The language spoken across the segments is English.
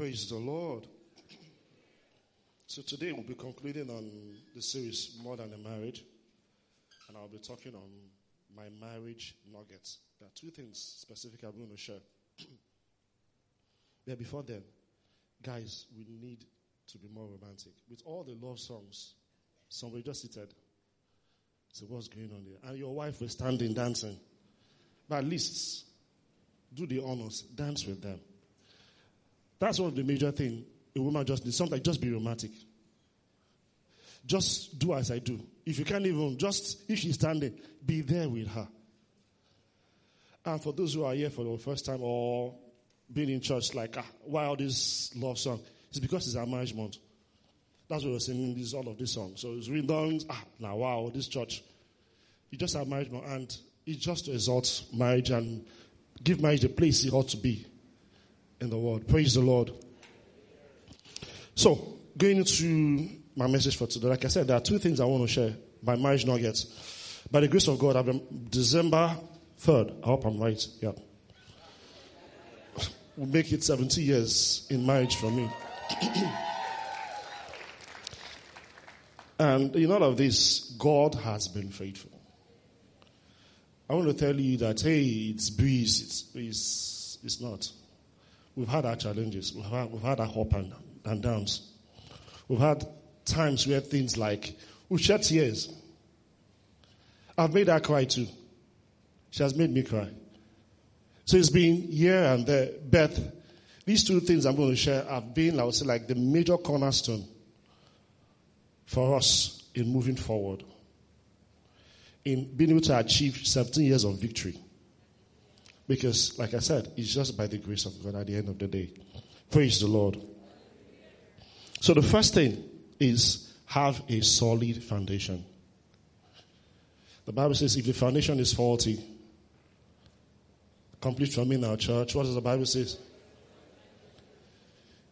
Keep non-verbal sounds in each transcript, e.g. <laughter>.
Praise the Lord. So today we'll be concluding on the series More Than a Marriage. And I'll be talking on my marriage nuggets. There are two things specific I'm going to share. <clears throat> yeah, before then, guys, we need to be more romantic. With all the love songs, somebody just seated. So what's going on there? And your wife was standing dancing. But at least do the honors, dance with them. That's one of the major things a woman just needs. Sometimes just be romantic. Just do as I do. If you can't even, just if she's standing, be there with her. And for those who are here for the first time or being in church, like, ah, why all this love song? It's because it's our marriage month. That's why we're singing this, all of this song. So it's done, ah, now wow, this church. You just have marriage month and it's just to exalt marriage and give marriage the place it ought to be in the world. Praise the Lord. So, going into my message for today, like I said, there are two things I want to share. My marriage nuggets. By the grace of God, been December 3rd. I hope I'm right. Yeah. <laughs> We'll make it 70 years in marriage for me. <clears throat> and in all of this, God has been faithful. I want to tell you that, hey, it's breeze. It's, it's, it's not. We've had our challenges. We've had, we've had our up and, and downs. We've had times where things like, we've shed tears. I've made her cry too. She has made me cry. So it's been here and there. But these two things I'm going to share have been, I would say, like the major cornerstone for us in moving forward, in being able to achieve 17 years of victory. Because, like I said, it's just by the grace of God at the end of the day. Praise the Lord. So the first thing is have a solid foundation. The Bible says if the foundation is faulty, complete from in our church, what does the Bible say?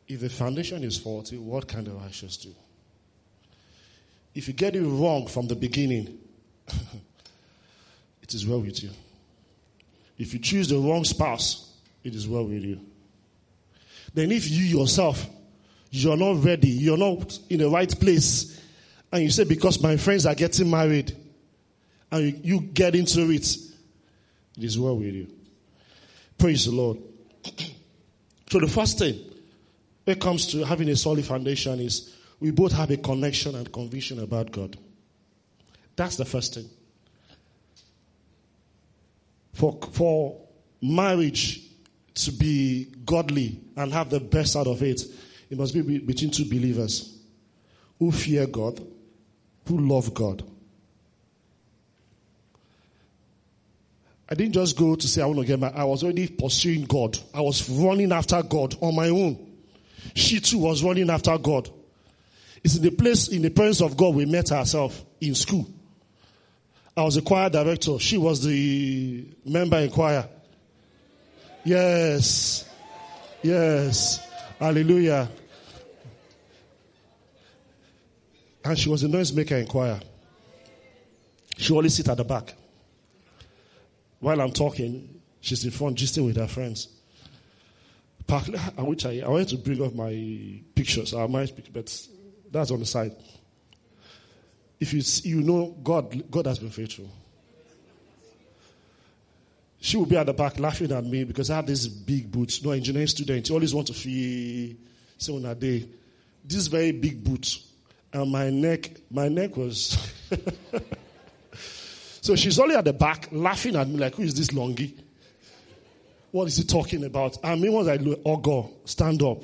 If the foundation is faulty, what can the righteous do? If you get it wrong from the beginning, <laughs> it is well with you. If you choose the wrong spouse, it is well with you. Then if you yourself, you're not ready, you're not in the right place, and you say, because my friends are getting married, and you, you get into it, it is well with you. Praise the Lord. <clears throat> so the first thing when it comes to having a solid foundation is we both have a connection and conviction about God. That's the first thing for, for marriage to be godly and have the best out of it, it must be between two believers who fear God, who love God. I didn't just go to say I want to get married. I was already pursuing God. I was running after God on my own. She too was running after God. It's in the place, in the presence of God we met ourselves in school. I was a choir director. She was the member in choir. Yes. Yes. Hallelujah. And she was a noise maker in choir. She always sit at the back. While I'm talking, she's in front, gisting with her friends. Which I, I wanted to bring up my pictures, uh, our marriage picture, but that's on the side. If you, you know God, God has been faithful. She will be at the back laughing at me because I have these big boots. No engineering student. You always want to feel on a day. This very big boot. And my neck, my neck was <laughs> So she's only at the back laughing at me like, who is this longy? What is he talking about? I mean, once I look, oh God, stand up.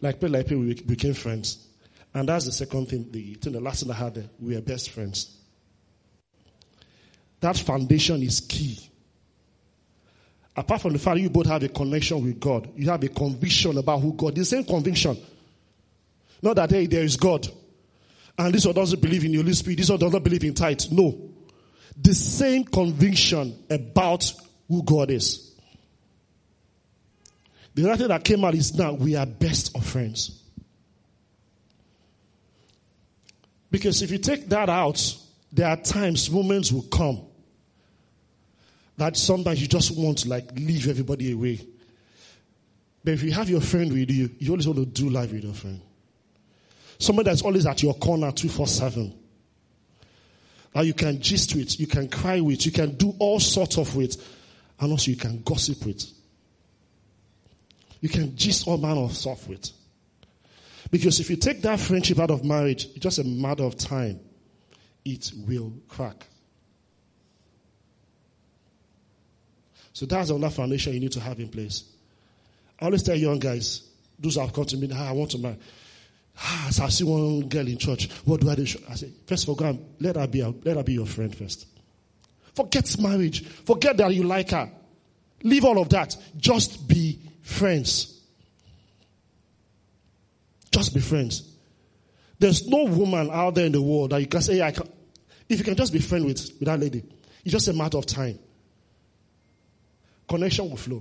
Like, like we became friends. And that's the second thing, the the last thing I had there. We are best friends. That foundation is key. Apart from the fact you both have a connection with God, you have a conviction about who God is. The same conviction. Not that, hey, there is God. And this one doesn't believe in the Holy Spirit. This one does not believe in tithe. No. The same conviction about who God is. The other thing that came out is now we are best of friends. Because if you take that out, there are times, moments will come that sometimes you just want to like leave everybody away. But if you have your friend with you, you always want to do life with your friend. Somebody that's always at your corner 247. That you can gist with, you can cry with, you can do all sorts of with, and also you can gossip with. You can gist all manner of stuff with. Because if you take that friendship out of marriage, it's just a matter of time. It will crack. So that's another foundation you need to have in place. I always tell young guys, those have come to me, ah, I want to marry. Ah, so I see one girl in church. What do I do? I say, first of all, God, let her be, let her be your friend first. Forget marriage. Forget that you like her. Leave all of that. Just be friends. Just be friends. There's no woman out there in the world that you can say, I can. If you can just be friends with, with that lady, it's just a matter of time. Connection will flow.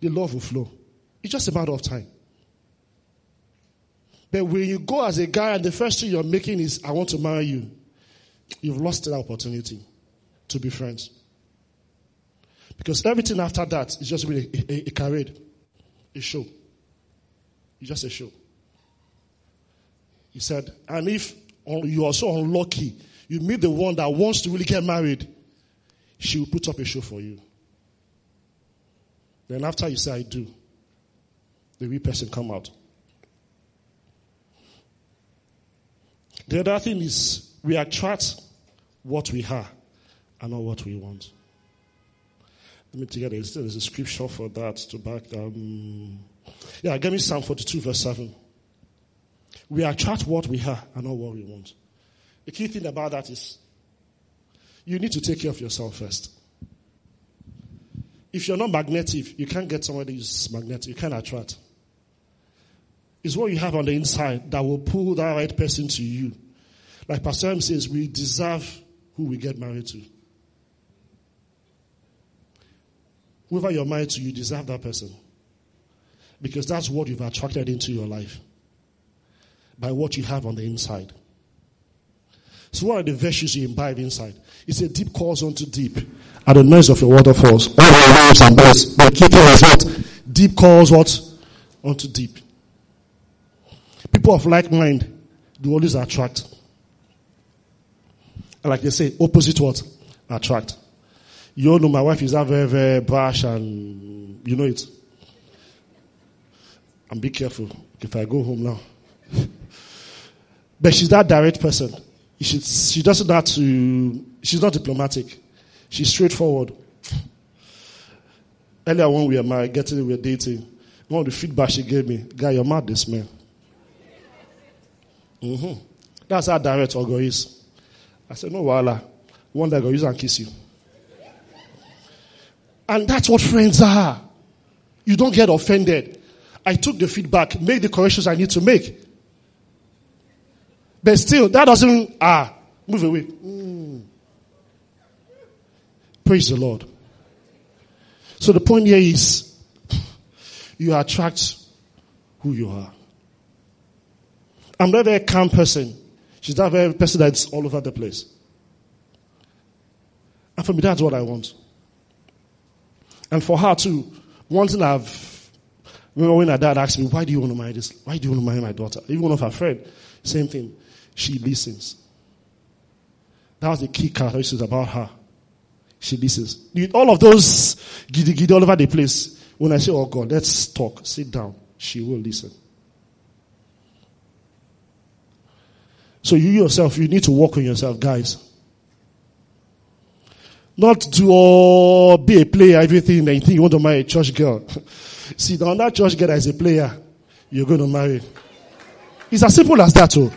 The love will flow. It's just a matter of time. But when you go as a guy and the first thing you're making is, I want to marry you, you've lost that opportunity to be friends. Because everything after that is just really a, a, a charade, a show. It's just a show. He said, and if you are so unlucky, you meet the one that wants to really get married, she will put up a show for you. Then after you say, I do, the real person come out. The other thing is we attract what we have and not what we want. Let me it. There's a scripture for that to back. Um, yeah, give me Psalm 42, verse 7. We attract what we have and not what we want. The key thing about that is you need to take care of yourself first. If you're not magnetic, you can't get somebody who's magnetic. You can't attract. It's what you have on the inside that will pull that right person to you. Like Pastor M says, we deserve who we get married to. Whoever you're married to, you deserve that person. Because that's what you've attracted into your life. By what you have on the inside. So what are the virtues you imbibe inside? It's a deep calls unto deep at the noise of your waterfalls. All the waves and birds. Key thing is what? Deep calls what? Unto deep. People of like mind do always attract. like they say, opposite what? Attract. You all know my wife is that very, very brash and you know it. And be careful if I go home now. But she's that direct person. She, she doesn't have to, she's not diplomatic. She's straightforward. Earlier when we were married, getting we were dating, one of the feedback she gave me, guy, you're mad this man. Mm-hmm. That's how direct Ogo is. I said, no, wala. One day I go use and kiss you. And that's what friends are. You don't get offended. I took the feedback, made the corrections I need to make. But still, that doesn't, ah, move away. Mm. Praise the Lord. So the point here is, you attract who you are. I'm not a calm person. She's not a person that's all over the place. And for me, that's what I want. And for her too, one thing I've, remember when her dad asked me, why do you want to marry this? Why do you want to marry my daughter? Even one of her friends, same thing. She listens. That was the key characteristic about her. She listens. All of those giddy giddy all over the place. When I say, oh God, let's talk, sit down, she will listen. So you yourself, you need to work on yourself, guys. Not to all be a player, everything and you think you want to marry a church girl. <laughs> See, now that church girl is a player, you're going to marry. It's as simple as that, too.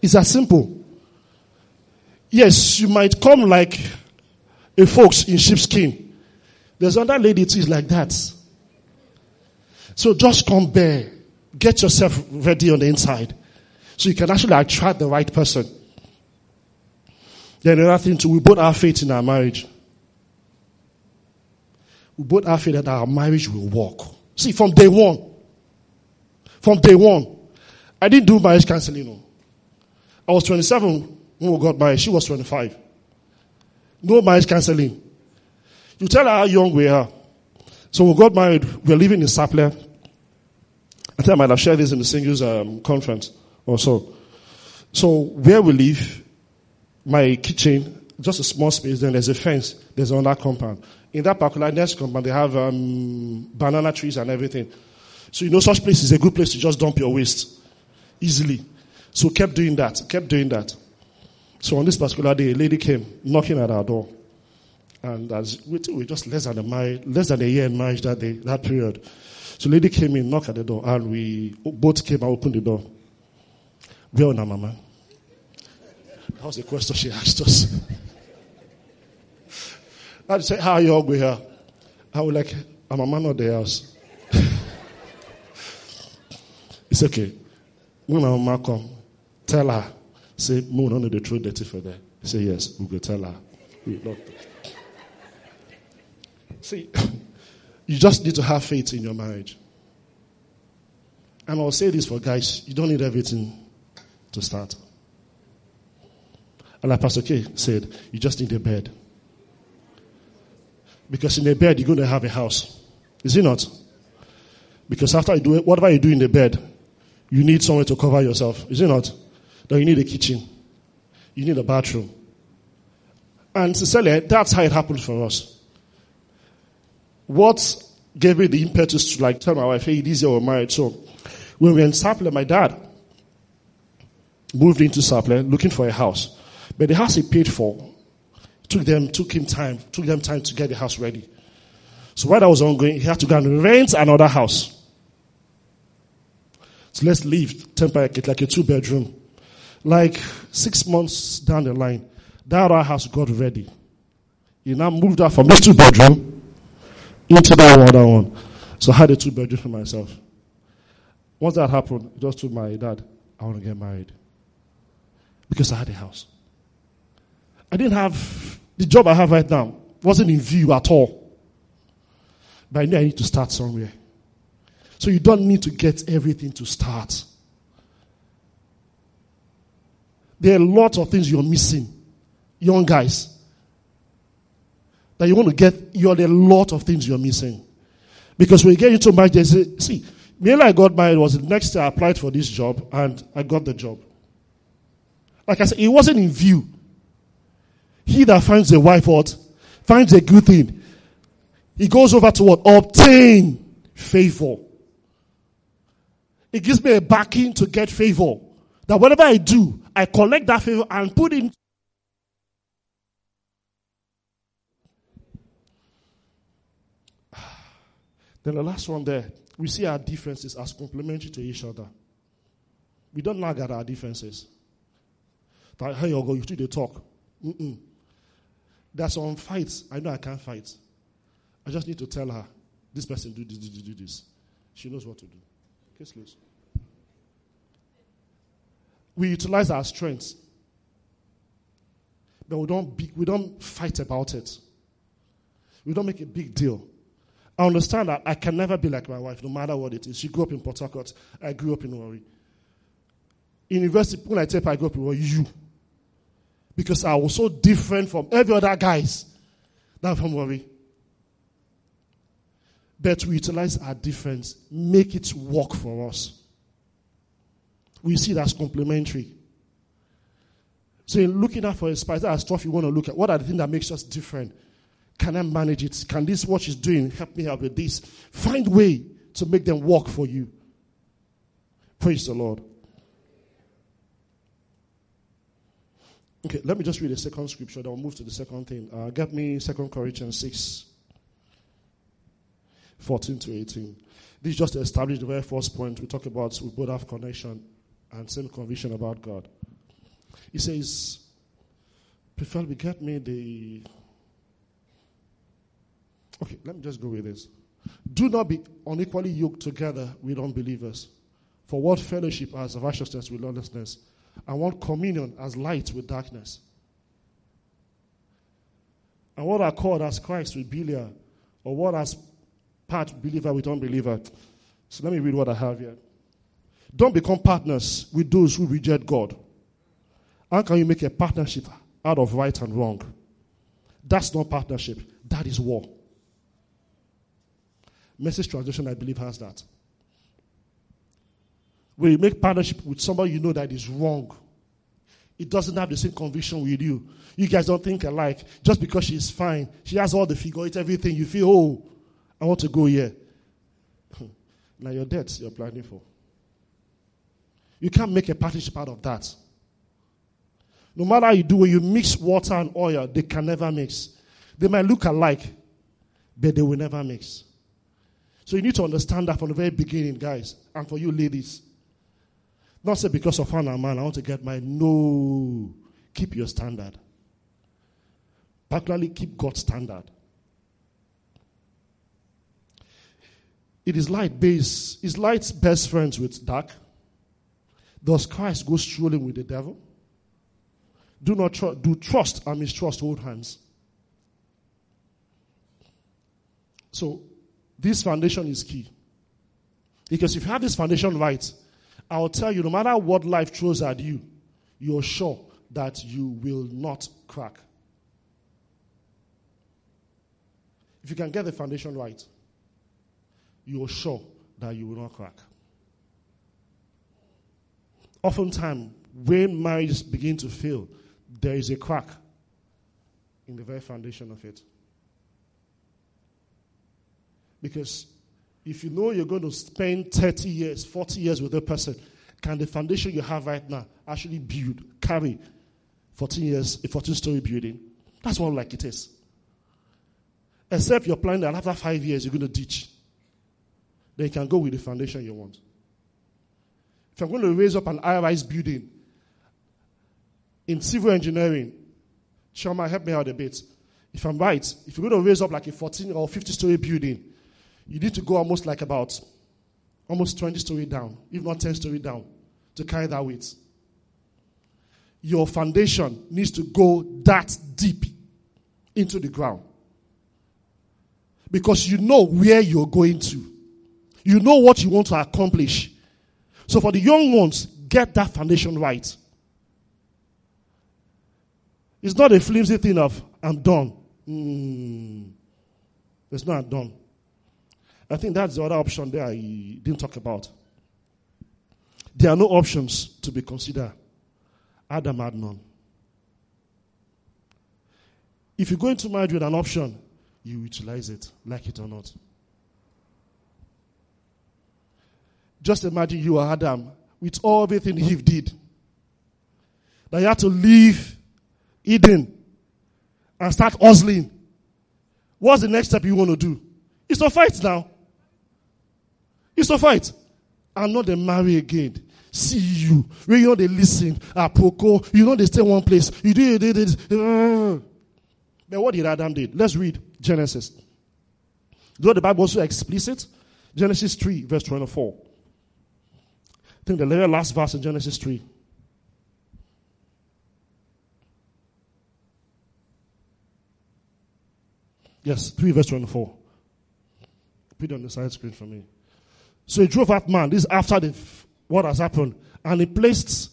It's as simple. Yes, you might come like a fox in sheepskin. There's another lady too is like that. So just come there. Get yourself ready on the inside. So you can actually attract the right person. Then another thing too, we both have faith in our marriage. We both have faith that our marriage will work. See, from day one. From day one. I didn't do marriage counseling. No. I was 27 when we got married. She was 25. No marriage counseling. You tell her how young we are. So we got married. We are living in Sapele. I think I might have shared this in the singles um, conference or so. So where we live, my kitchen, just a small space, then there's a fence, there's another compound. In that particular next compound, they have um, banana trees and everything. So you know such place is a good place to just dump your waste easily. So kept doing that, kept doing that. So on this particular day, a lady came knocking at our door. And as we, we just less than a mile, less than a year in marriage that day, that period. So lady came in, knocked at the door, and we both came and opened the door. Where on mama? That was the question she asked us. <laughs> I said, How are you all going here? I was like, I'm a man of the house. <laughs> it's okay. When my mama come, tell her, say, Moon under the throw dirty for there. Say, Yes, we go tell her. We love See, <coughs> you just need to have faith in your marriage. And I'll say this for guys you don't need everything to start. And like Pastor K said, you just need a bed. Because in a bed, you're going to have a house. Is it not? Because after you do it, whatever you do in the bed, you need somewhere to cover yourself. Is it not? Then you need a kitchen. You need a bathroom. And sincerely, that's how it happened for us. What gave me the impetus to like tell my wife, hey, this year we're married. So when we were in Sapele, my dad moved into Sapele looking for a house. But the house he paid for took them, took him time, took them time to get the house ready. So while that was ongoing, he had to go and rent another house. So let's leave temporary, like a two bedroom. Like six months down the line, that other house got ready. He now moved out from this two bedroom into that other one. So I had a two bedroom for myself. Once that happened, I just told my dad, I want to get married. Because I had a house. I didn't have the job I have right now wasn't in view at all. But I knew I need to start somewhere. So you don't need to get everything to start. There are a lot of things you're missing, young guys. That you want to get, you're a lot of things you're missing. Because when you get into marriage, they say, see, and I got married was the next year I applied for this job and I got the job. Like I said, it wasn't in view. He that finds a wife what? Finds a good thing. He goes over to what? Obtain favor. It gives me a backing to get favor. That whatever I do, I collect that favor and put it. <sighs> Then the last one there, we see our differences as complementary to each other. We don't nag at our differences. That, hey, you go, you two they talk. Mm-mm. There's some fights. I know I can't fight. I just need to tell her, this person do this, do, do, do this. She knows what to do. Case closed. We utilize our strengths, but we don't, be, we don't fight about it. We don't make a big deal. I understand that I can never be like my wife, no matter what it is. She grew up in Port Harcourt. I grew up in Warri. University, when I tell I grew up in Warri, you because I was so different from every other guys that from Warri. But we utilize our difference, make it work for us. We see that's complementary. So in looking out for a spice, that's stuff you want to look at. What are the things that makes us different? Can I manage it? Can this what she's doing help me out with this? Find way to make them work for you. Praise the Lord. Okay, let me just read the second scripture, then we'll move to the second thing. Uh, get me Second Corinthians 6, 14 to 18. This just to establish the very first point we talk about. We both have connection and same conviction about God. He says, preferably get me the. Okay, let me just go with this. Do not be unequally yoked together with unbelievers. For what fellowship has righteousness with lawlessness? and what communion as light with darkness. And what are called as Christ with Belial, or what as part believer with unbeliever. So let me read what I have here. Don't become partners with those who reject God. How can you make a partnership out of right and wrong? That's not partnership. That is war. Message translation, I believe, has that. When you make partnership with somebody you know that is wrong, it doesn't have the same conviction with you. You guys don't think alike. Just because she's fine, she has all the figure, it's everything. You feel, oh, I want to go here. <laughs> now your debts you're planning for. You can't make a partnership out of that. No matter how you do, when you mix water and oil, they can never mix. They might look alike, but they will never mix. So you need to understand that from the very beginning, guys, and for you ladies. Not say because of and man, I want to get my no. Keep your standard. Particularly keep God's standard. It is light base. Is light best friends with dark? Does Christ go strolling with the devil? Do not tr- do trust and mistrust hold hands. So this foundation is key. Because if you have this foundation right, I'll tell you, no matter what life throws at you, you're sure that you will not crack. If you can get the foundation right, you're sure that you will not crack. Oftentimes, when marriages begin to fail, there is a crack in the very foundation of it. Because if you know you're going to spend 30 years, 40 years with a person, can the foundation you have right now actually build, carry 14 years, a 14 story building? That's what like it is. Except you're planning that after five years you're going to ditch. Then you can go with the foundation you want. If I'm going to raise up an high rise building in civil engineering, Shama, help me out a bit. If I'm right, if you're going to raise up like a 14 or 50 story building, you need to go almost like about almost 20 story down, if not 10 story down, to carry that weight. Your foundation needs to go that deep into the ground. Because you know where you're going to. You know what you want to accomplish. So for the young ones, get that foundation right. It's not a flimsy thing of, I'm done. Mm. It's not done. I think that's the other option there I didn't talk about. There are no options to be considered. Adam had none. If you go into marriage with an option, you utilize it, like it or not. Just imagine you are Adam with all everything Eve did. That you had to leave Eden and start hustling. What's the next step you want to do? It's to fight now. It's to fight. I'm not the marry again. See you. When you know they listen, apoko, you know they stay one place. You do it. But what did Adam did? Let's read Genesis. Do the Bible also explicit? Genesis 3, verse 24. Think the very last verse in Genesis 3. Yes, 3 verse 24. Put it on the side screen for me. So he drove that man. This is after the, what has happened. And he placed,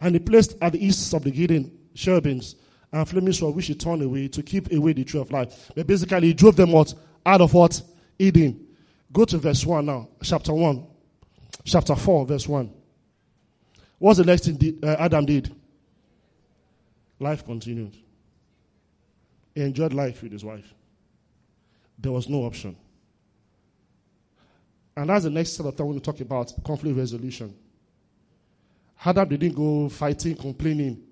and he placed at the east of the Gideon cherubims and flaming sword which he turned away to keep away the tree of life. But basically he drove them what? Out of what? Eden. Go to verse 1 now. Chapter 1. Chapter 4, verse 1. What's the next thing uh, Adam did? Life continued. He enjoyed life with his wife. There was no option. And that's the next set of thing I want to talk about conflict resolution. Adam didn't go fighting, complaining.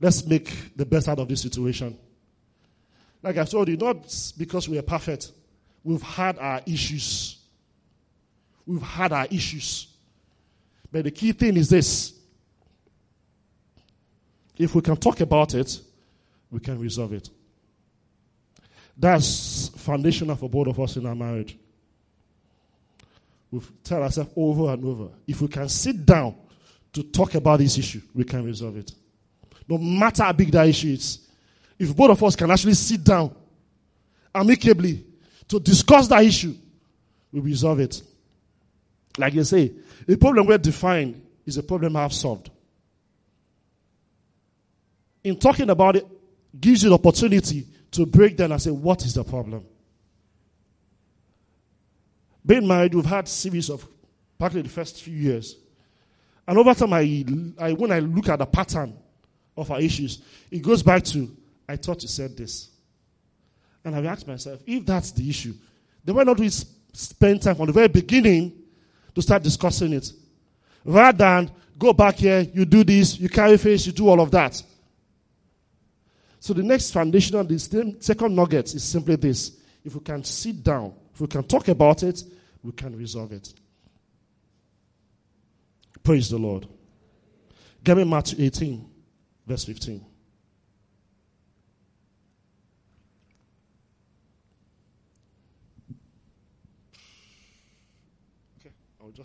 Let's make the best out of this situation. Like I told you, not because we are perfect. We've had our issues. We've had our issues. But the key thing is this. If we can talk about it, we can resolve it. That's foundational for both of us in our marriage we tell ourselves over and over if we can sit down to talk about this issue, we can resolve it. No matter how big that issue is. If both of us can actually sit down amicably to discuss that issue, we resolve it. Like you say, a problem we're defined is a problem I've solved. In talking about it, gives you the opportunity to break down and say, what is the problem? Being married, we've had series of, particularly the first few years. And over time, I, I, when I look at the pattern of our issues, it goes back to, I thought you said this. And I've asked myself, if that's the issue, then why not we spend time from the very beginning to start discussing it? Rather than go back here, you do this, you carry face, you do all of that. So the next foundation of this second nugget is simply this. If we can sit down, if we can talk about it, we can resolve it. Praise the Lord. Get me Matthew 18, verse 15.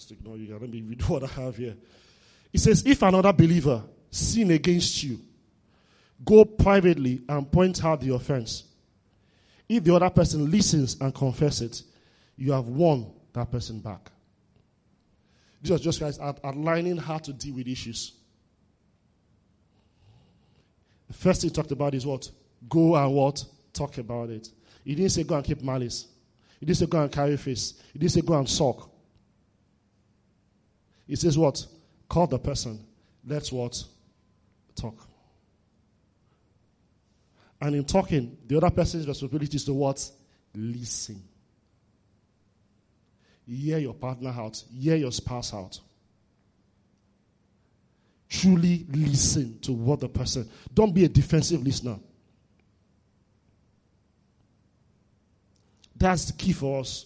Just ignore you. Let me read what I have here. It says, If another believer sin against you, go privately and point out the offense. If the other person listens and confesses it, you have won that person back. Jesus just guys outlining how to deal with issues. The first thing he talked about is what? Go and what? Talk about it. He didn't say go and keep malice. He didn't say go and carry face. He didn't say go and sulk. He says what? Call the person. Let's what? Talk. And in talking, the other person's responsibility is to what? Listen hear your partner out, hear your spouse out. Truly listen to what the person. Don't be a defensive listener. That's the key for us.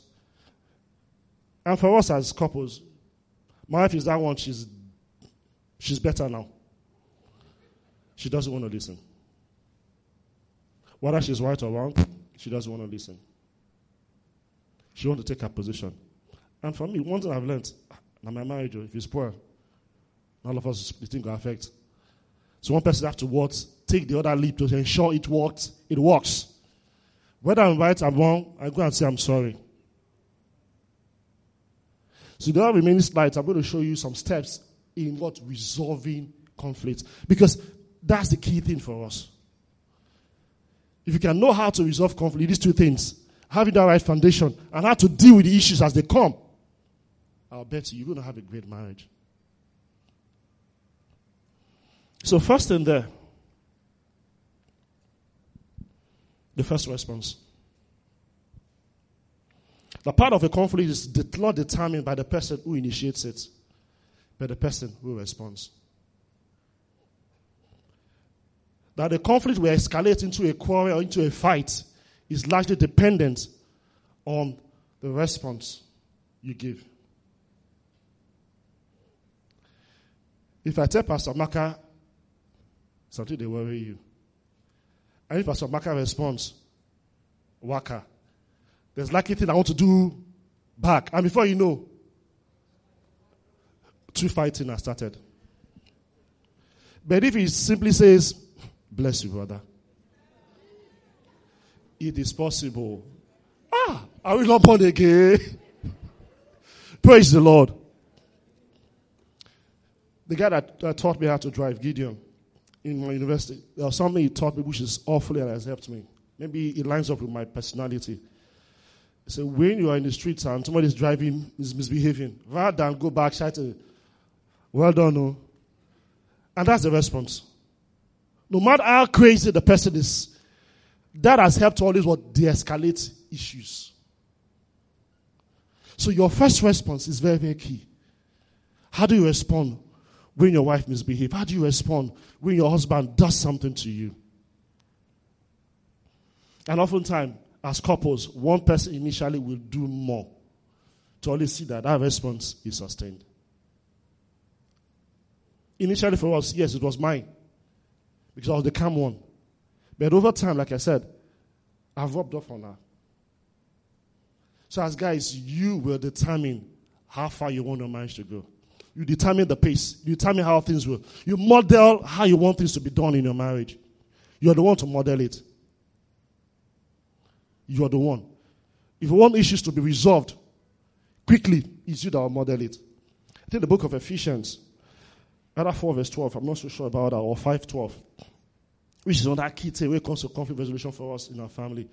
And for us as couples, my wife is that one, she's she's better now. She doesn't want to listen. Whether she's right or wrong, she doesn't want to listen. She wants to take her position. And for me, one thing I've learned, now my marriage, oh, if it's poor, all of us, the thing will affect. So one person has to what? Take the other leap to ensure it works. It works. Whether I'm right or wrong, I go and say I'm sorry. So the remaining slides, I'm going to show you some steps in what resolving conflict. Because that's the key thing for us. If you can know how to resolve conflict, these two things, having the right foundation and how to deal with the issues as they come, I'll bet you you're going to have a great marriage. So, first in there, the first response. The part of a conflict is not determined by the person who initiates it, but the person who responds. That the conflict will escalate into a quarrel or into a fight is largely dependent on the response you give. If I tell Pastor Maka something, they worry you. And if Pastor Maka responds, Waka, there's lucky thing I want to do back. And before you know, two fighting has started. But if he simply says, Bless you, brother, it is possible. Ah, are we not born again? <laughs> Praise the Lord. The guy that uh, taught me how to drive, Gideon, in my university, there was something he taught me which is awfully and has helped me. Maybe it lines up with my personality. So when you are in the streets and somebody is driving, is misbehaving, rather than go back, shout, well done, no. And that's the response. No matter how crazy the person is, that has helped always what de-escalate issues. So your first response is very, very key. How do you respond when your wife misbehaves? How do you respond when your husband does something to you? And oftentimes, as couples, one person initially will do more to always see that that response is sustained. Initially, for us, yes, it was mine because I was the calm one. But over time, like I said, I've rubbed off on her. So, as guys, you will determine how far you want your marriage to go. You determine the pace. You determine how things will. You model how you want things to be done in your marriage. You're the one to model it. You're the one. If you want issues to be resolved quickly, it's you that will model it. I think the book of Ephesians, either 4 verse 12, I'm not so sure about that, or 5 12. which is another key thing when it comes to conflict resolution for us in our family,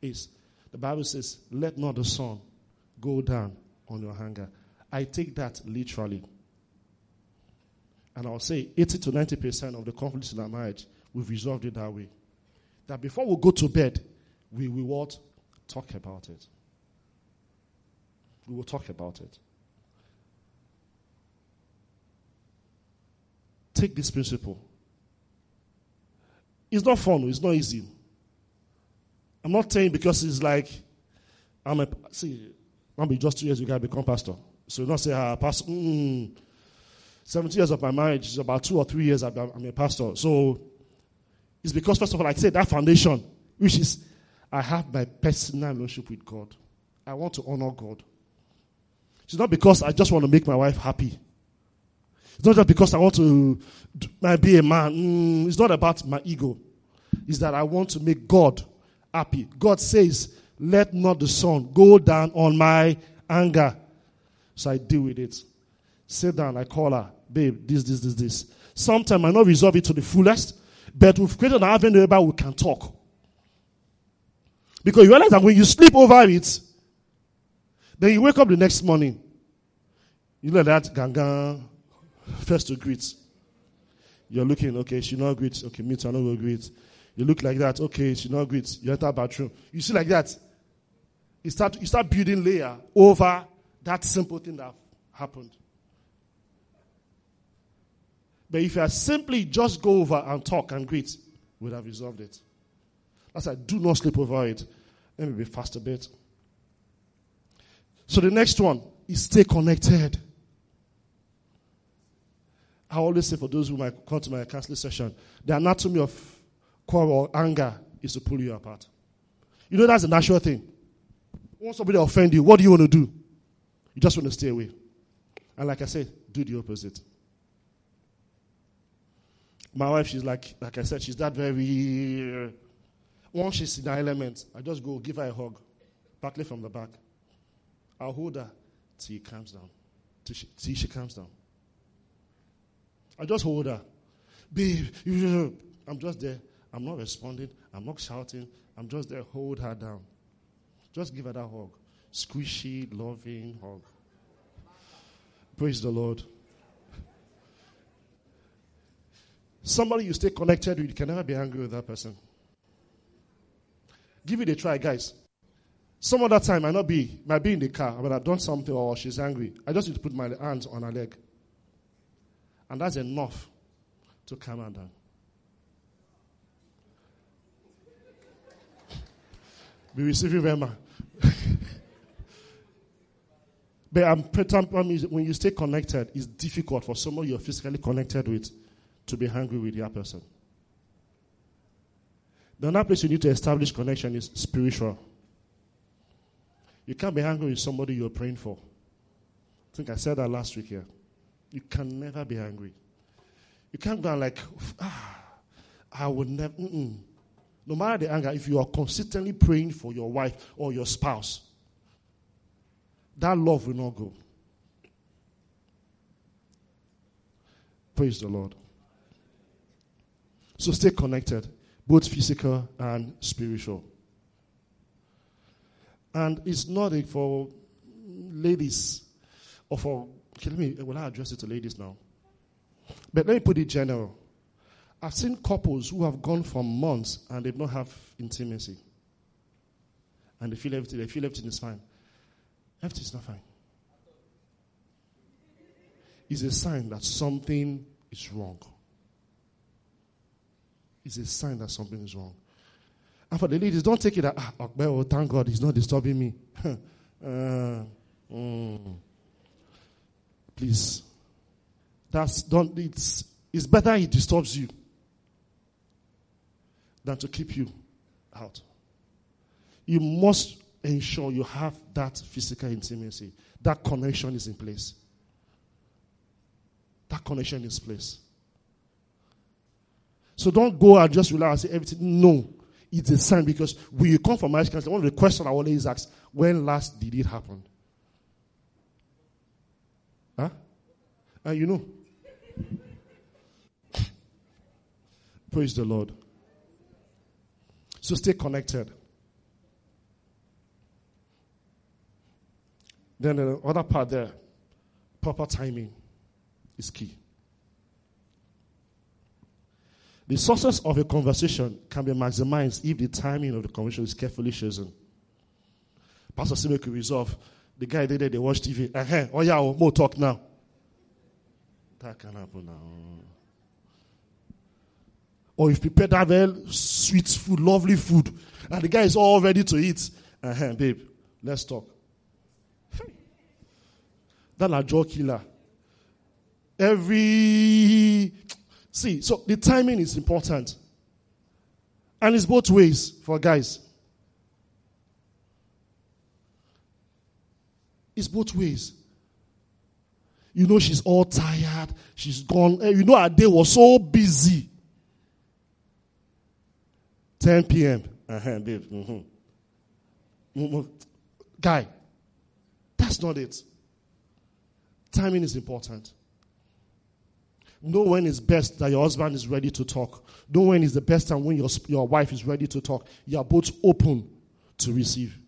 is the Bible says, Let not the sun go down on your anger. I take that literally. And I'll say 80 to 90% of the conflicts in our marriage, we've resolved it that way. That before we go to bed, we will what? Talk about it. We will talk about it. Take this principle. It's not fun, it's not easy. I'm not saying because it's like, I'm a, see, I'll be just two years, you gotta become pastor. So you not say, ah, pastor, mm, 70 years of my marriage is about two or three years I'm a pastor. So it's because, first of all, like I said, that foundation, which is I have my personal relationship with God. I want to honor God. It's not because I just want to make my wife happy. It's not just because I want to be a man. Mm, it's not about my ego. It's that I want to make God happy. God says, Let not the sun go down on my anger. So I deal with it. Sit down, I call her, babe, this, this, this, this. Sometimes I not resolve it to the fullest, but we've created an avenue whereby we can talk. Because you realize that when you sleep over it, then you wake up the next morning, you know that gangan first to greet. You're looking, okay, she not greet, okay, me too, I not go greet. You look like that, okay, she not greet. You enter bathroom. You see like that. You start, you start building layer over that simple thing that happened. But if you simply just go over and talk and greet, would have resolved it. Why do not sleep over it. Let me be fast a bit. So the next one is stay connected. I always say for those who might come to my counseling session, the anatomy of quarrel anger is to pull you apart. You know that's a natural thing. Once somebody offend you, what do you want to do? You just want to stay away. And like I said, do the opposite. My wife, she's like, like I said, she's that very. Once she's in her element, I just go give her a hug, partly from the back. I'll hold her till she calms down, till she, till she calms down. I just hold her. Babe, I'm just there. I'm not responding. I'm not shouting. I'm just there. Hold her down. Just give her that hug. Squishy, loving hug. Praise the Lord. Somebody you stay connected with, you can never be angry with that person. Give it a try, guys. Some other time might not be, might be in the car, but I've done something or she's angry. I just need to put my hands on her leg. And that's enough to calm her down. Be receiving Rhema. <laughs> but I'm when you stay connected, it's difficult for someone you're physically connected with to be angry with your person. The other place you need to establish connection is spiritual. You can't be angry with somebody you're praying for. I think I said that last week here. You can never be angry. You can't go like, ah, I would never. Mm-mm. No matter the anger, if you are consistently praying for your wife or your spouse, that love will not go. Praise the Lord. So stay connected, both physical and spiritual. And it's not for ladies or for, let me, will I address it to ladies now? But let me put it general. I've seen couples who have gone for months and they've not have intimacy. And they feel everything, they feel everything is fine. Everything is not fine. It's a sign that something is wrong is a sign that something is wrong. And for the ladies, don't take it that, ah, oh, thank God, he's not disturbing me. <laughs> uh, mm. Please. That's, don't, it's, it's better he disturbs you than to keep you out. You must ensure you have that physical intimacy. That connection is in place. That connection is place. So don't go and just rely and say everything. No. It's a sign because when you come from marriage counseling, one of the questions I always ask, when last did it happen? Huh? And you know. <laughs> Praise the Lord. So stay connected. Then the other part there, proper timing is key. The sources of a conversation can be maximized if the timing of the conversation is carefully chosen. Pastor Sime could resolve. The guy did it, they watch TV. Uh-huh. Oh yeah, more talk now. That can happen now. Or if you prepare that very sweet food, lovely food, and the guy is all ready to eat. Uh-huh, babe, let's talk. <laughs> That's a jaw killer. Every see, so the timing is important. And it's both ways for guys. It's both ways. You know, she's all tired. She's gone. Eh, you know, her day was so busy. 10 p.m. Uh-huh, babe. Mm-hmm. Guy, that's not it. Timing is important. Know when is best that your husband is ready to talk. Know when is the best time when your, your wife is ready to talk. You are both open to receive.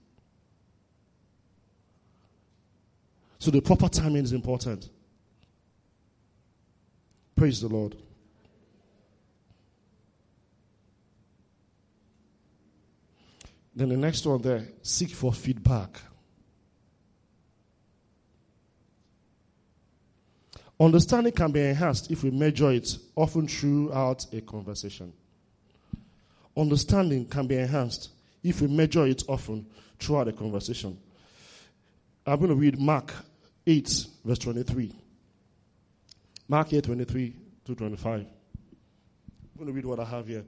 So the proper timing is important. Praise the Lord. Then the next one there, seek for feedback. Understanding can be enhanced if we measure it often throughout a conversation. Understanding can be enhanced if we measure it often throughout a conversation. I'm going to read Mark 8, verse 23. Mark 8, 23 to 25. I'm going to read what I have here.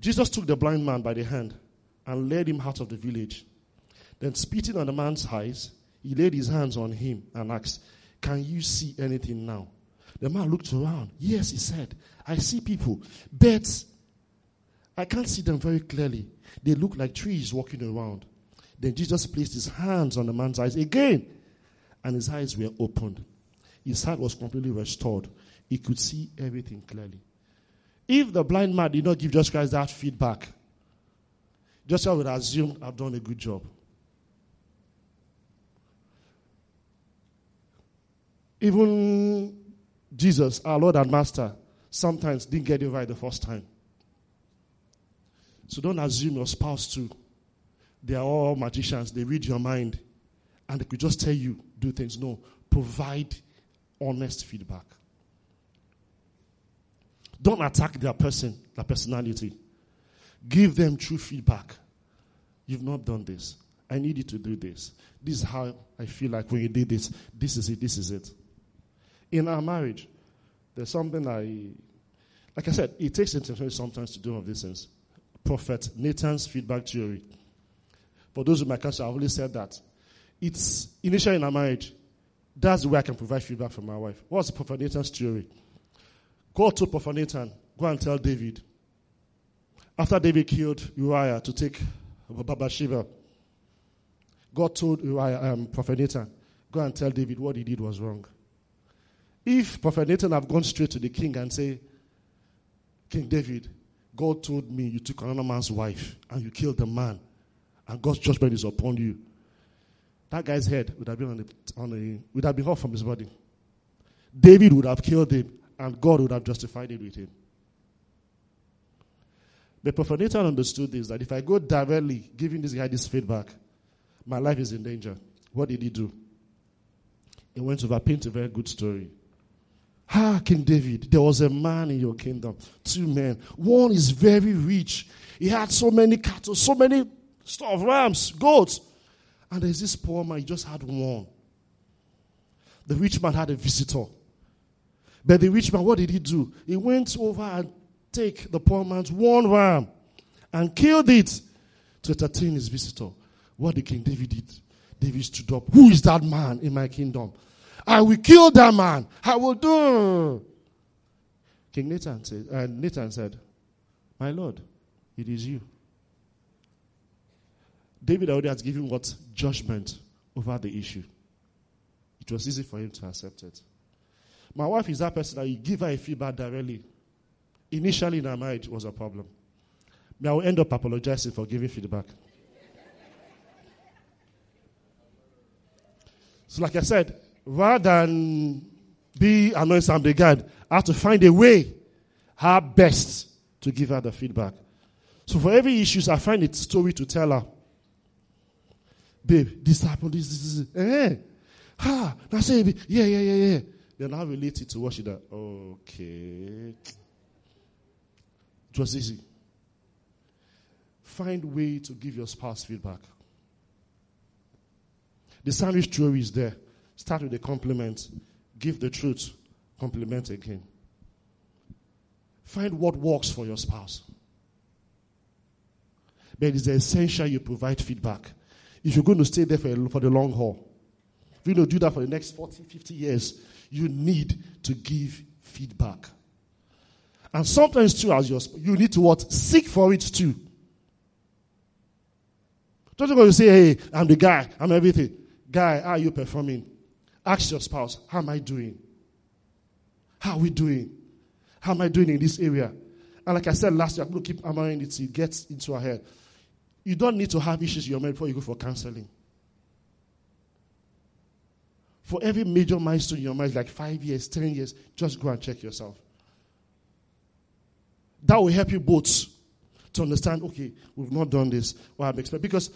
Jesus took the blind man by the hand and led him out of the village. Then, spitting on the man's eyes, he laid his hands on him and asked, Can you see anything now? The man looked around. Yes, he said, I see people, but I can't see them very clearly. They look like trees walking around. Then Jesus placed his hands on the man's eyes again, and his eyes were opened. His sight was completely restored. He could see everything clearly. If the blind man did not give Jesus Christ that feedback, Joshua would assume I've done a good job. Even Jesus, our Lord and Master, sometimes didn't get it right the first time. So don't assume your spouse too. They are all magicians. They read your mind and they could just tell you do things. No, provide honest feedback. Don't attack their person, their personality. Give them true feedback. You've not done this. I need you to do this. This is how I feel like when you did this. This is it. This is it. In our marriage, there's something I, like I said, it takes intention sometimes to do all of these things. Prophet Nathan's feedback theory. For those who might counsel, I've always said that. It's initially in our marriage, that's the way I can provide feedback for my wife. What's Prophet Nathan's theory? God told Prophet Nathan, go and tell David after David killed Uriah to take Bathsheba, God told Uriah, um, Prophet Nathan, go and tell David what he did was wrong. If Prophet Nathan have gone straight to the king and say, King David, God told me you took another man's wife and you killed the man, and God's judgment is upon you. That guy's head would have been on the, on the would have been off from his body. David would have killed him, and God would have justified it with him. But Prophet Nathan understood this that if I go directly giving this guy this feedback, my life is in danger. What did he do? He went to paint a very good story. Ah, King David, there was a man in your kingdom, two men. One is very rich. He had so many cattle, so many stuff, rams, goats. And there's this poor man, he just had one. The rich man had a visitor. But the rich man, what did he do? He went over and take the poor man's one ram and killed it to entertain his visitor. What did King David did? David stood up. Who is that man in my kingdom? I will kill that man. I will do. King Nathan said, uh, Nathan said, My Lord, it is you. David already has given what? Judgment over the issue. It was easy for him to accept it. My wife is that person that you give her a feedback directly. Initially in our marriage was a problem. May I will end up apologizing for giving feedback. So, like I said, rather than be annoying somebody, God, I have to find a way, how best to give her the feedback. So, for every issue, I find a story to tell her. Babe, this happened, this, this, this. Eh, ha, now say, yeah, yeah, yeah, yeah. Then I relate it to what she did. Okay. It was easy. Find way to give your spouse feedback. The sandwich theory is there. Start with a compliment. Give the truth. Compliment again. Find what works for your spouse. But it is essential you provide feedback. If you're going to stay there for, for the long haul, if you're going to do that for the next 40, 50 years, you need to give feedback. And sometimes too, as your you need to what? Seek for it too. Don't go to say, hey, I'm the guy, I'm everything. Guy, how are you performing? Ask your spouse, how am I doing? How are we doing? How am I doing in this area? And like I said last year, I'm going to keep hammering it till it gets into our head. You don't need to have issues in your mind before you go for counseling. For every major milestone in your marriage, like five years, ten years, just go and check yourself. That will help you both to understand, okay, we've not done this, what I'm expecting. Because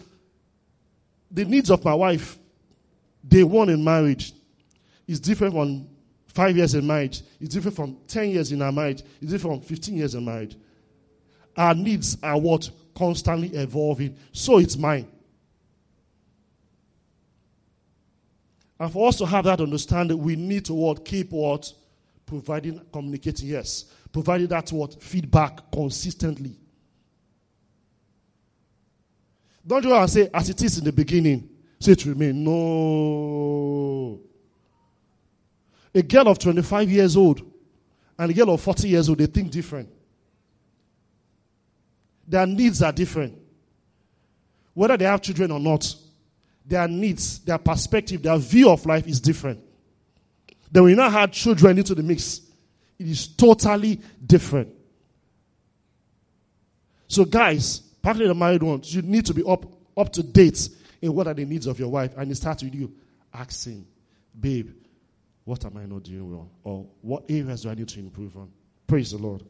the needs of my wife day one in marriage is different from five years in marriage. It's different from 10 years in our marriage. It's different from 15 years in marriage. Our needs are what? Constantly evolving. So it's mine. And for us to have that understanding, we need to what? Keep what? Providing, communicating, yes. Providing that what? Feedback consistently. Don't go and say, as it is in the beginning, say to me, no. A girl of 25 years old and a girl of 40 years old, they think different. Their needs are different. Whether they have children or not, their needs, their perspective, their view of life is different. Then you now add children into the mix, it is totally different. So, guys, partly the married ones, you need to be up, up to date in what are the needs of your wife. And it starts with you asking, babe, what am I not doing well? Or what areas do I need to improve on? Praise the Lord.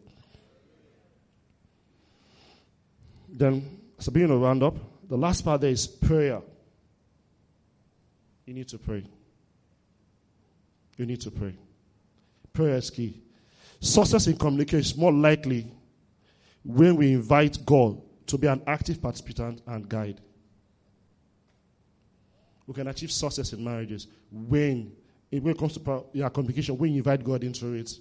Then, as a beginning of round up, the last part there is prayer. You need to pray. You need to pray. Prayer is key. Success in communication is more likely when we invite God to be an active participant and guide. We can achieve success in marriages when, when it comes to your communication, when you invite God into it,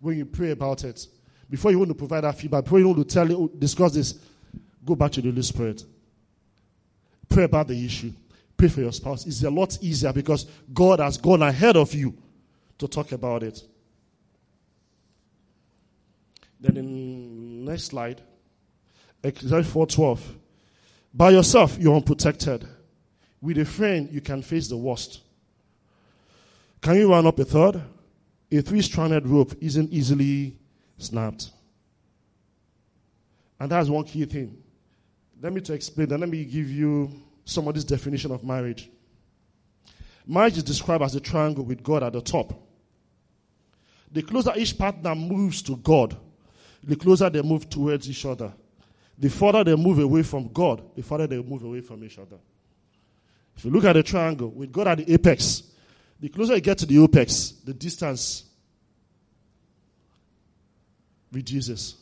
when you pray about it. Before you want to provide that feedback, before you want to tell it, discuss this, go back to the Holy Spirit. Pray about the issue. Pray for your spouse. It's a lot easier because God has gone ahead of you to talk about it. Then in next slide, Exodus 4:12. By yourself, you're unprotected. With a friend, you can face the worst. Can you run up a third? A three-stranded rope isn't easily snapped. And that's one key thing. Let me to explain that. Let me give you somebody's definition of marriage. Marriage is described as a triangle with God at the top. The closer each partner moves to God, the closer they move towards each other. The further they move away from God, the further they move away from each other. If you look at the triangle, with God at the apex, the closer you get to the apex, the distance reduces.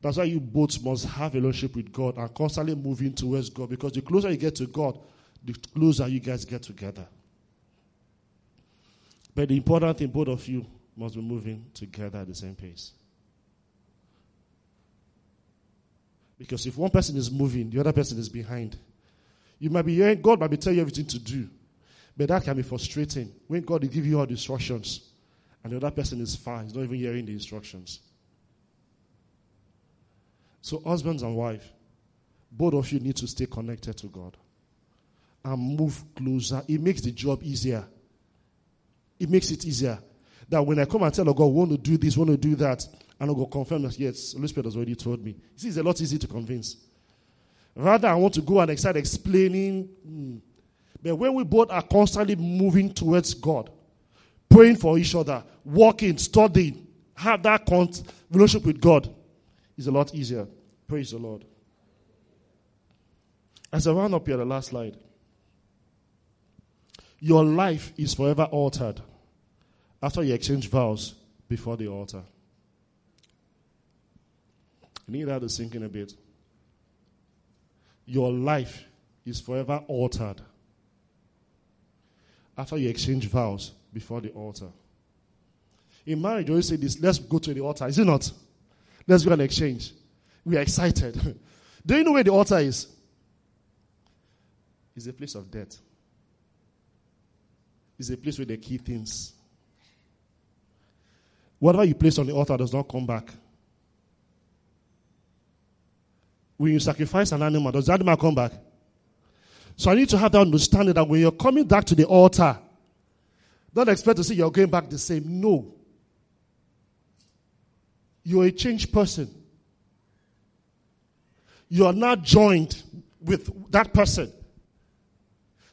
That's why you both must have a relationship with God and constantly moving towards God because the closer you get to God, the closer you guys get together. But the important thing, both of you must be moving together at the same pace. Because if one person is moving, the other person is behind. You might be hearing, God might be telling you everything to do. But that can be frustrating when God will give you all the instructions and the other person is far, he's not even hearing the instructions. So, husbands and wife, both of you need to stay connected to God and move closer. It makes the job easier. It makes it easier. That when I come and tell God, want to do this, want to do that, And I'll go confirm that, yes, Holy Spirit has already told me. See, it's a lot easier to convince. Rather, I want to go and start explaining. Hmm. But when we both are constantly moving towards God, praying for each other, walking, studying, have that relationship with God, is a lot easier. Praise the Lord. As I round up here, the last slide. Your life is forever altered after you exchange vows before the altar. I need that to sink in a bit. Your life is forever altered after you exchange vows before the altar. In marriage, you always say this let's go to the altar. Is it not? Let's go and exchange. We are excited. <laughs> Do you know where the altar is? It's a place of death. It's a place where the key things. Whatever you place on the altar does not come back. When you sacrifice an animal, does the animal come back? So I need to have that understanding that when you're coming back to the altar, don't expect to see you're going back the same. No. You're a changed person. You are not joined with that person.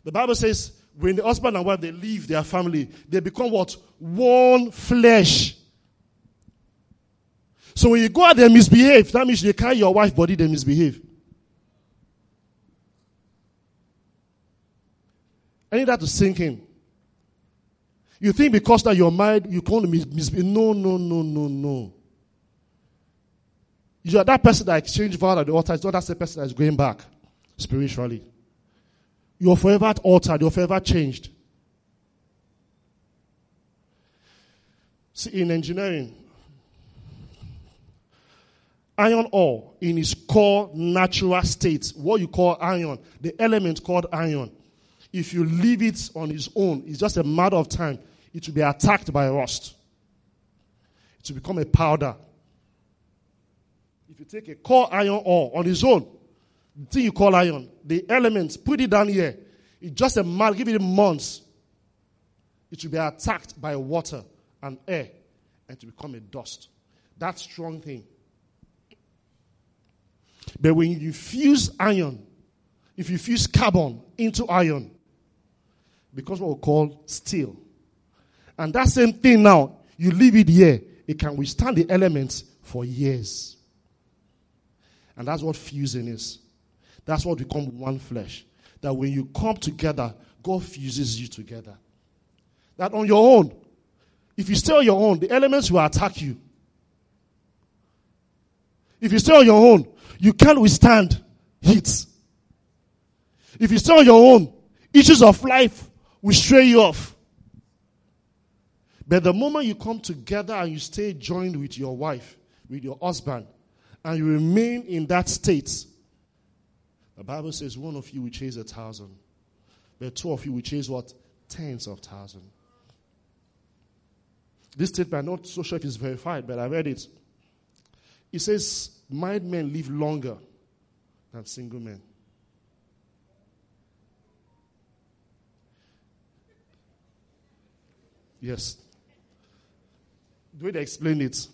The Bible says when the husband and wife they leave their family, they become what? One flesh. So when you go out there misbehave, that means you carry your wife body, they misbehave. I need that to sink in. You think because that you're married, you can't misbehave. No, no, no, no, no. You are that person that exchanged vow at the altar. It's not that same person that is going back spiritually. You're forever altered. You're forever changed. See, in engineering, iron ore in its core natural state, what you call iron, the element called iron, if you leave it on its own, it's just a matter of time, it will be attacked by rust. It will become a powder if you take a core iron ore on its own, the thing you call iron, the elements, put it down here. It's just a matter, give it months. It will be attacked by water and air and to become a dust. That strong thing. But when you fuse iron, if you fuse carbon into iron, because what we call steel. And that same thing now, you leave it here, it can withstand the elements for years. And that's what fusing is. That's what we become one flesh. That when you come together, God fuses you together. That on your own, if you stay on your own, the elements will attack you. If you stay on your own, you can't withstand heat. If you stay on your own, issues of life will stray you off. But the moment you come together and you stay joined with your wife, with your husband, and you remain in that state, the Bible says one of you will chase a thousand, but two of you will chase what? Tens of thousands. This statement, I'm not so sure if it's verified, but I read it. It says, Married men live longer than single men. Yes. The way they explain it,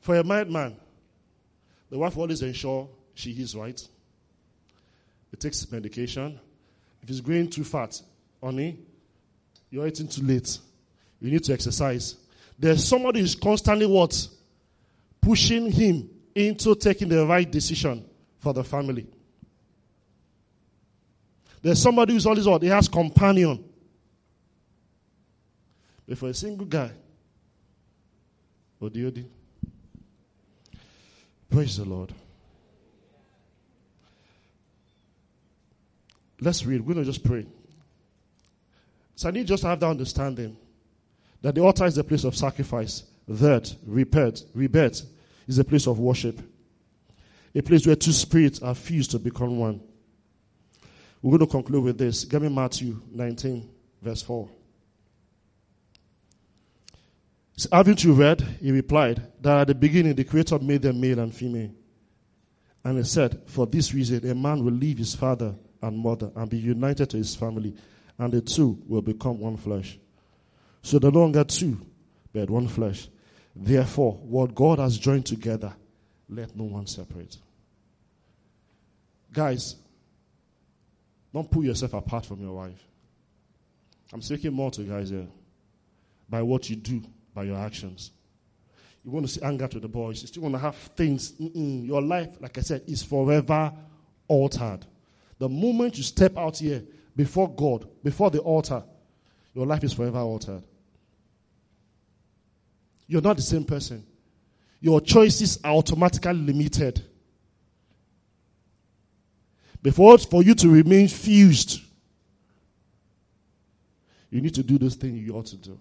for a married man, the wife always ensure she is right. He takes medication. If he's growing too fat, honey, you're eating too late. You need to exercise. There's somebody who's constantly what? Pushing him into taking the right decision for the family. There's somebody who's always what? He has companion. But for a single guy, Odiodi, Praise the Lord. Let's read. We're going to just pray. So I need just to have that understanding that the altar is a place of sacrifice. That, repent, rebirth is a place of worship. A place where two spirits are fused to become one. We're going to conclude with this. Give me Matthew 19, verse 4. So haven't you read? He replied, that at the beginning the Creator made them male and female. And he said, For this reason, a man will leave his father and mother and be united to his family, and the two will become one flesh. So the no longer two, but one flesh. Therefore, what God has joined together, let no one separate. Guys, don't pull yourself apart from your wife. I'm speaking more to guys here. By what you do, by your actions. You want to see anger to the boys. You still want to have things. Mm-mm. Your life, like I said, is forever altered. The moment you step out here before God, before the altar, your life is forever altered. You're not the same person. Your choices are automatically limited. Before for you to remain fused, you need to do those things you ought to do.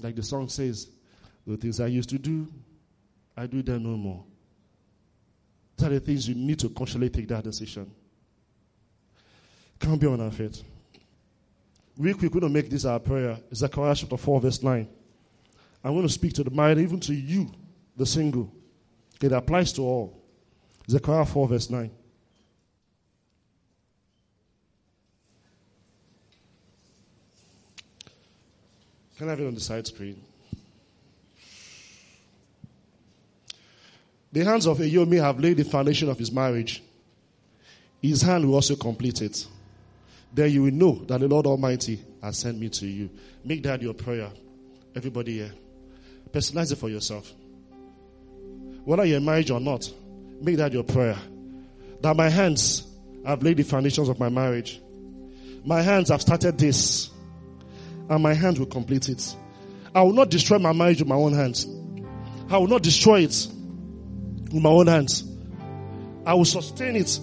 Like the song says, the things I used to do, I do them no more. Are the things you need to consciously take that decision. Can't be on our feet. Quick, we're going to make this our prayer. Zechariah chapter 4, verse 9. I'm going to speak to the married, even to you, the single. It applies to all. Zechariah 4, verse 9. Can I have it on the side screen? The hands of Ayomi have laid the foundation of his marriage. His hand will also complete it. Then you will know that the Lord Almighty has sent me to you. Make that your prayer. Everybody here. Personalize it for yourself. Whether you're in marriage or not, make that your prayer. That my hands have laid the foundations of my marriage. My hands have started this and my hands will complete it. I will not destroy my marriage with my own hands. I will not destroy it with my own hands. I will sustain it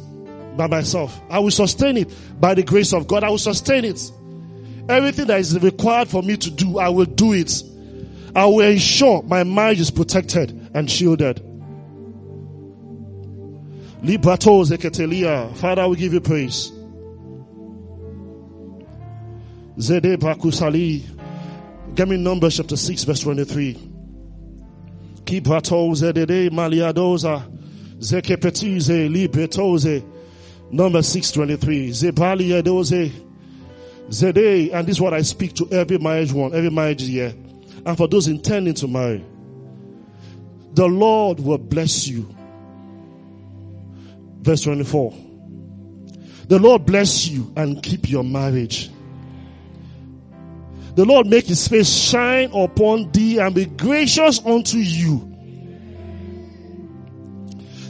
by myself. I will sustain it by the grace of God. I will sustain it. Everything that is required for me to do, I will do it. I will ensure my marriage is protected and shielded. Father, we give you praise. Zede Bakusali. Give me Numbers chapter 6, verse 23. Kipato Zedede Maliadoza. Zekepetize Libetoze. Number 623. Zebali Edoze. Zede. And this is what I speak to every marriage one, every marriage year. And for those intending to marry. The Lord will bless you. Verse 24. The Lord bless you and keep your marriage. The Lord make his face shine upon thee and be gracious unto you.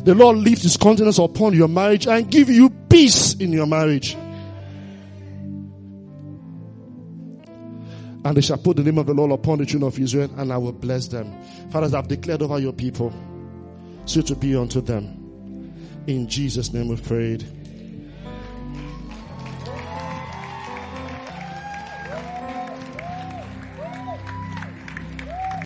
The Lord lift his countenance upon your marriage and give you peace in your marriage. And they shall put the name of the Lord upon the children of Israel, and I will bless them. Fathers, I've declared over your people, so to be unto them. In Jesus' name we've prayed.